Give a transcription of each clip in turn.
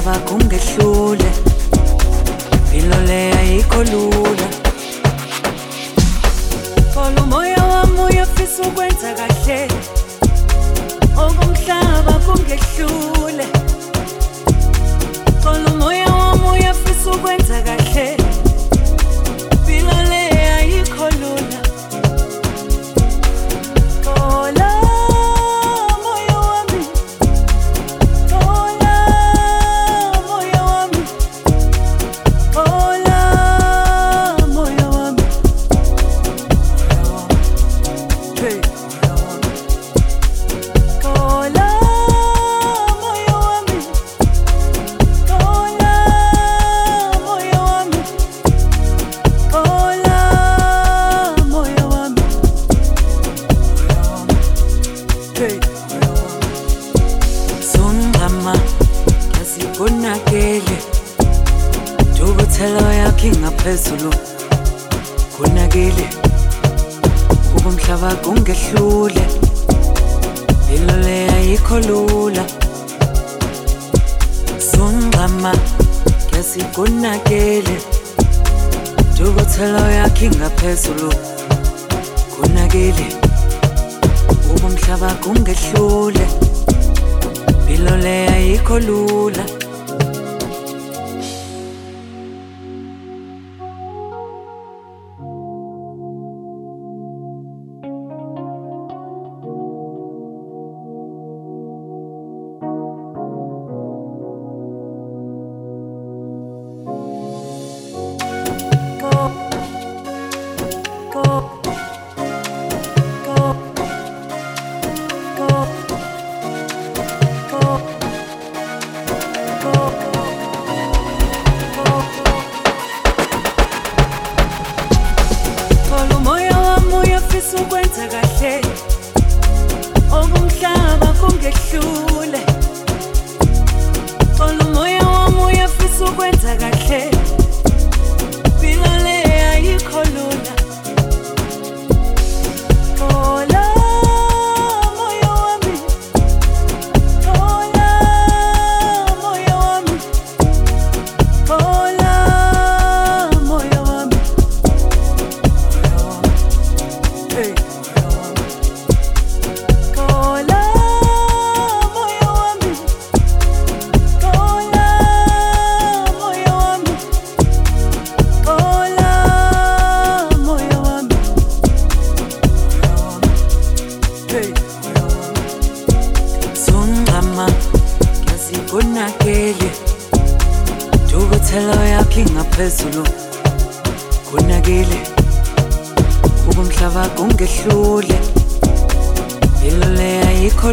Ngicaba kungehlule. Impilo le ayikho lula. Khona umoya wami uyafisa ukwenza kahle. Okumhlaba kungehlule. Khona umoya wami uyafisa ukwenza kahle. biko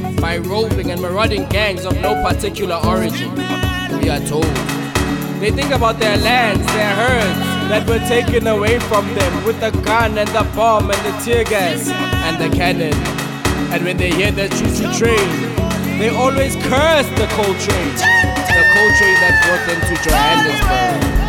by roving and marauding gangs of no particular origin. We are told. They think about their lands, their herds that were taken away from them with the gun and the bomb and the tear gas and the cannon. And when they hear the choo-choo train, they always curse the coal train, the coal train that brought them to Johannesburg.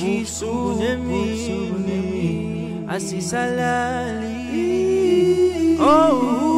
Busuku nemini asisalali. Oh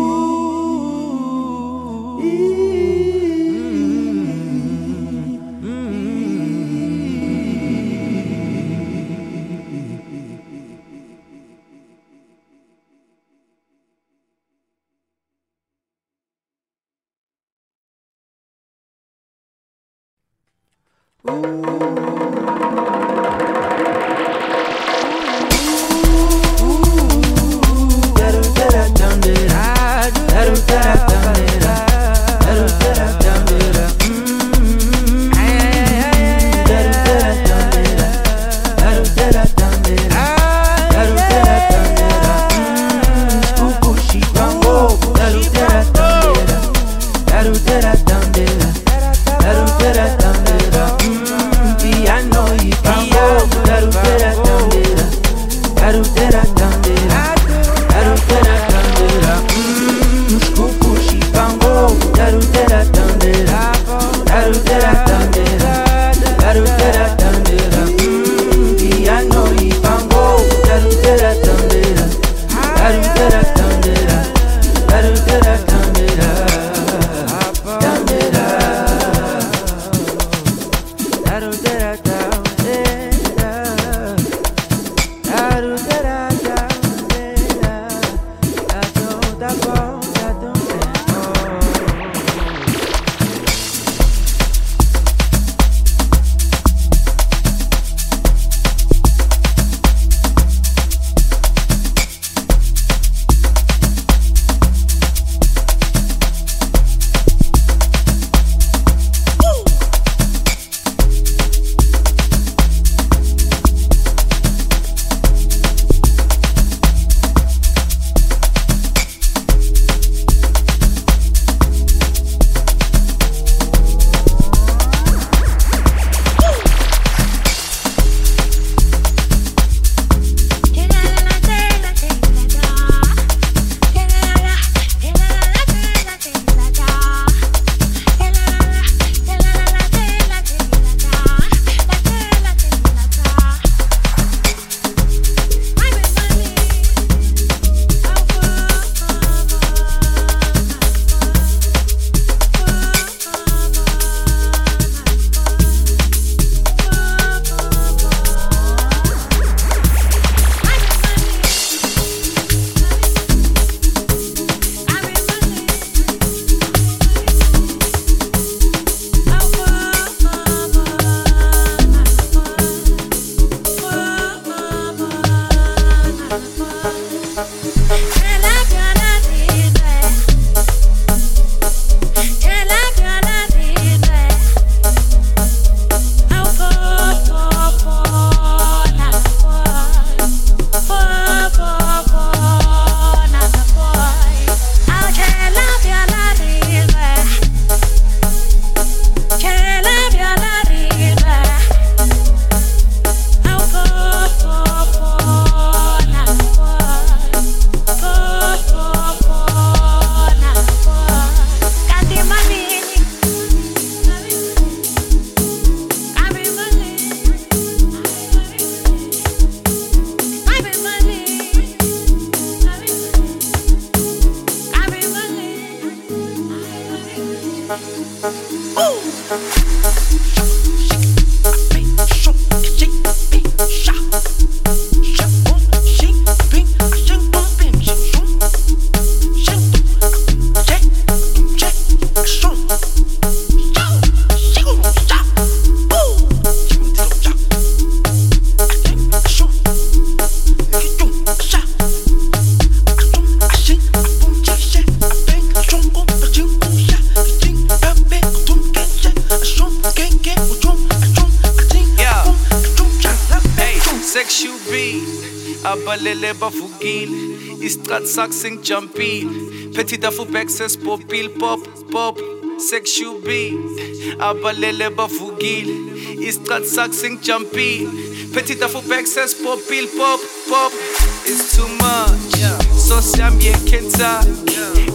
sak sing jumpy. Petit dafu back says popil pop pop. Sexual B. Abalele bavugile. Istrat sak sing jumpy. Petit dafu back says popil pop pop. It's too much. So siam ye kenta.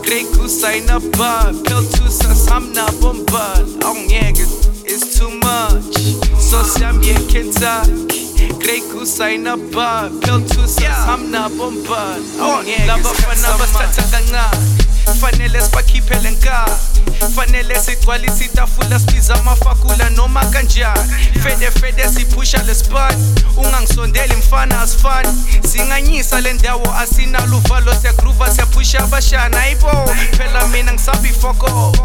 Grey kusaina ba. Pel tu sa samna bomba. Ong oh, It's too much. So siam ye kenta. Grey kusaina ba. Pel tu sa samna bomba. Laba fana basatha kancane. fanele sibakhiphele nkani fanele sigcwalise itafula sibiza amafakula noma kanjani fede fede siphusha lesipani ungangisondeli mfana asifani. Singanyisa le ndawo asinalo uvalo siyagruva siyaphusha abashana. Ayibo phela mina ngisabi foko.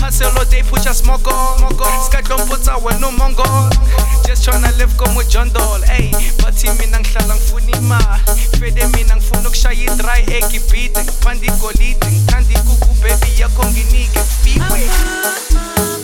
Haselo day phusha smoko sikadlomputsa wena umongo just tryna live como John Doll ey bathi mina ngihlala ngifuna imali. Fede mina ngifuna ukushaya i-dry egg ibhide ngiphanda igolide ngithanda ikuku baby yakho nginike. Fiwe ma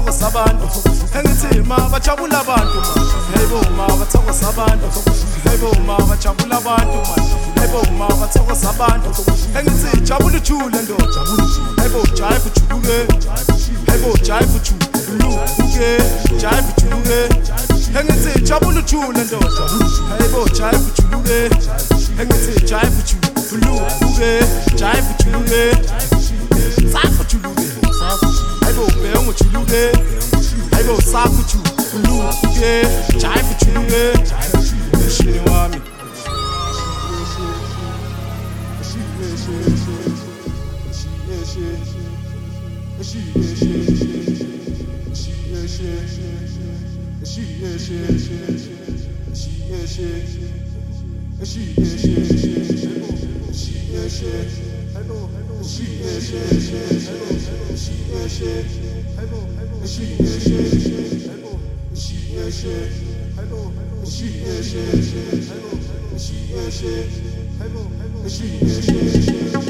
bathokoza abantu. Engithi ma bajabula abantu man hayibo ma bathokoza abantu. Hayibo ma bajabula abantu man hayibo ma bathokoza abantu. Engithi jabula ujule ndoda. Hayibo jive ujuluke hayibo jive ujuluke jive ujuluke engithi jabula ujule ndoda. Hayibo jive ujuluke engithi jive ujuluke jive ujuluke sakho ujuluke hayibo bhengu ujuluke hayibo sakho ujuluke jive 嗨不嗨不，不西耶西，嗨不，不西耶西，嗨不嗨不，不西耶西，嗨不，不西耶西，嗨不嗨不，不西西西。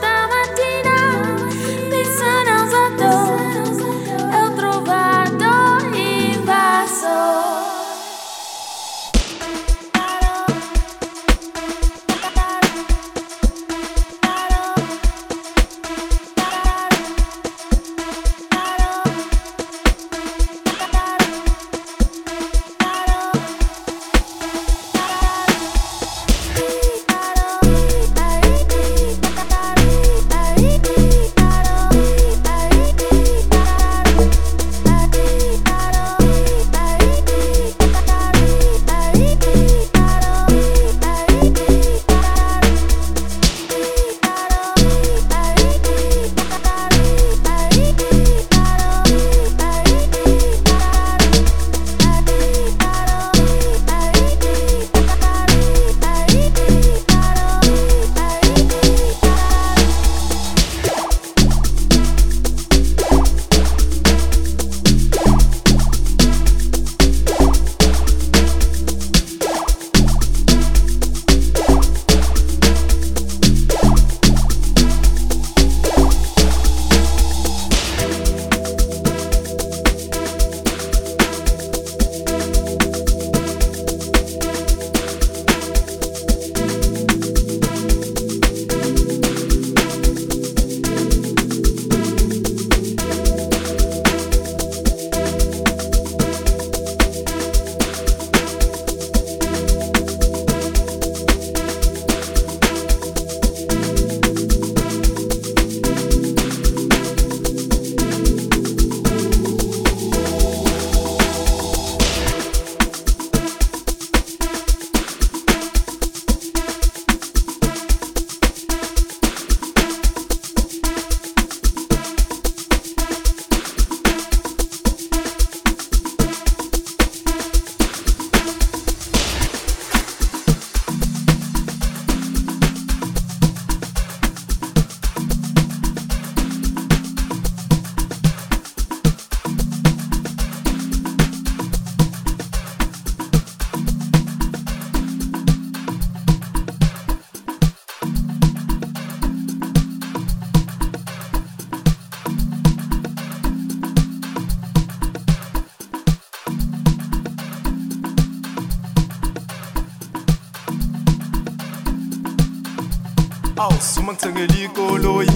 awu suma ngithengela ikoloyi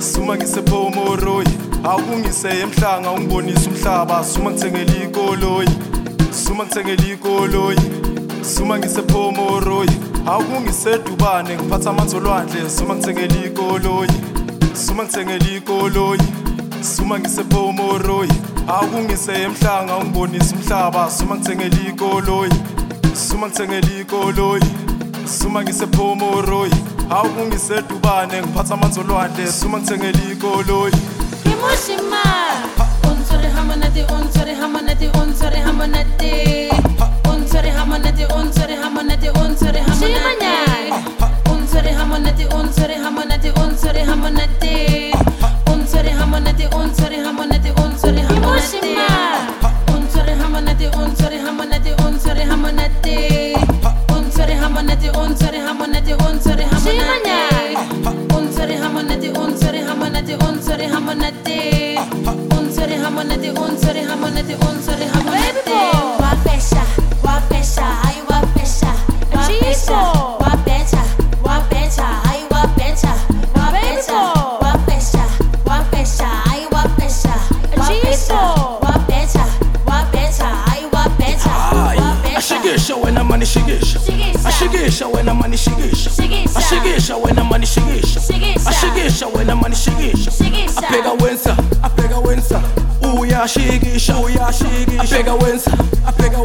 suma ngisephomoroyi awungise emhlanga ungibonisa umhlaba suma ngithengela ikoloyi suma ngithengela ikoloyi suma ngisephomoroyi awungisedubane ngiphatha amanzi olwandle suma ngithengela ikoloyi suma ngithengela ikoloyi suma ngisephomoroyi awungise emhlanga ungibonisa umhlaba suma ngithengela ikoloyi suma ngithengela ikoloyi suma hawu kungiseda ubane ngiphatha amanzi olwandle suma ngithengele ikoloyi. Imoshima ontshwere ha monate ontshwere ha monate ontshwere ha monate ontshwere ha monate ontshwere ha monate ontshwere ha monate ontshwere ha monate ontshwere ha monate ontshwere ha monate ontshwere ha monate ontshwere ha monate ontshwere ha monate ontshwere ha monate ontshwere unsori hamonati. Wena mani shikisha Shikisha. abheka wenza abheka wenza uyashikisha uyashikisha abheka wenza abheka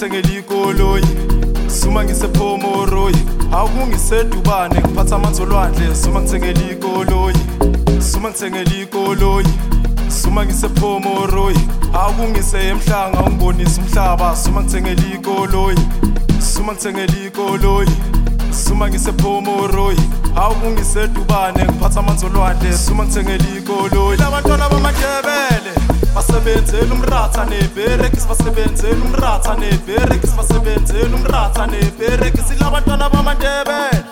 suma ngithengela ikoloyi. Suma ngisephomoroyi akungisedubane ngiphatha amanzi olwandle suma ngithengela ikoloyi. Suma ngithengela ikoloyi. Suma ngisephomoroyi akungise emhlanga ungibonisa umhlaba. Suma ngithengela ikoloyi. Suma ngithengela ikoloyi. Suma ngisephomoroyi awukungisedubane ngiphatha amanzi olwandle suma ngithengela ikoloyi. Labantwana bamandebele. Basebenzela umratha neberekisi basebenzela umratha neberekisi basebenzela umratha neberekisi labantwana bamandebele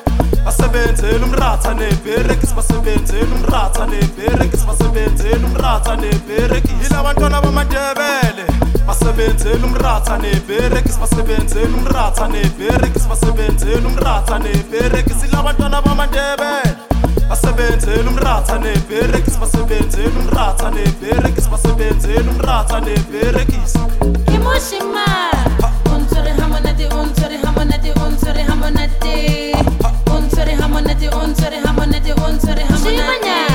basebenzela umratha neberekisi basebenzela umratha neberekisi basebenzela umratha neberekisi ilabantwana bamandebele basebenzela umratha neberekisi basebenzela umratha neberekisi basebenzela umratha neberekisi labantwana bamandebele basebenzele umratha neberekisi basebenzele umratha neberekisi basebenzele umratha neberekisi imoshima unsore hamonate unsore hamonate unsore hamonate unsore hamonate unsore hamonate unsore hamonate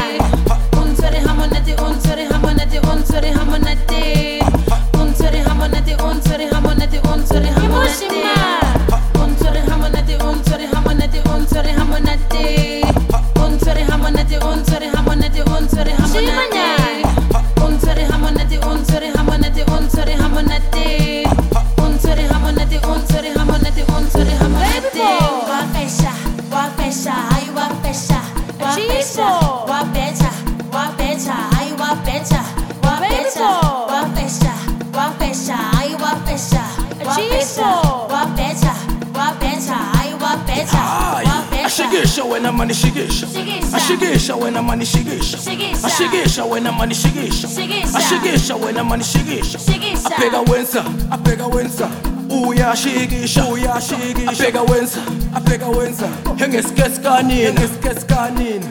ashikisha wena mani shikisha Shikisha. ashikisha wena mani shikisha Shikisha. ashikisha wena mani shikisha Shikisha. ashikisha wena mani shikisha Shikisha. abheka wenza abheka wenza. Uyashikisha uyashikisha abheka wenza. Abheka wenza. Hengesikesikanini hengesikesikanini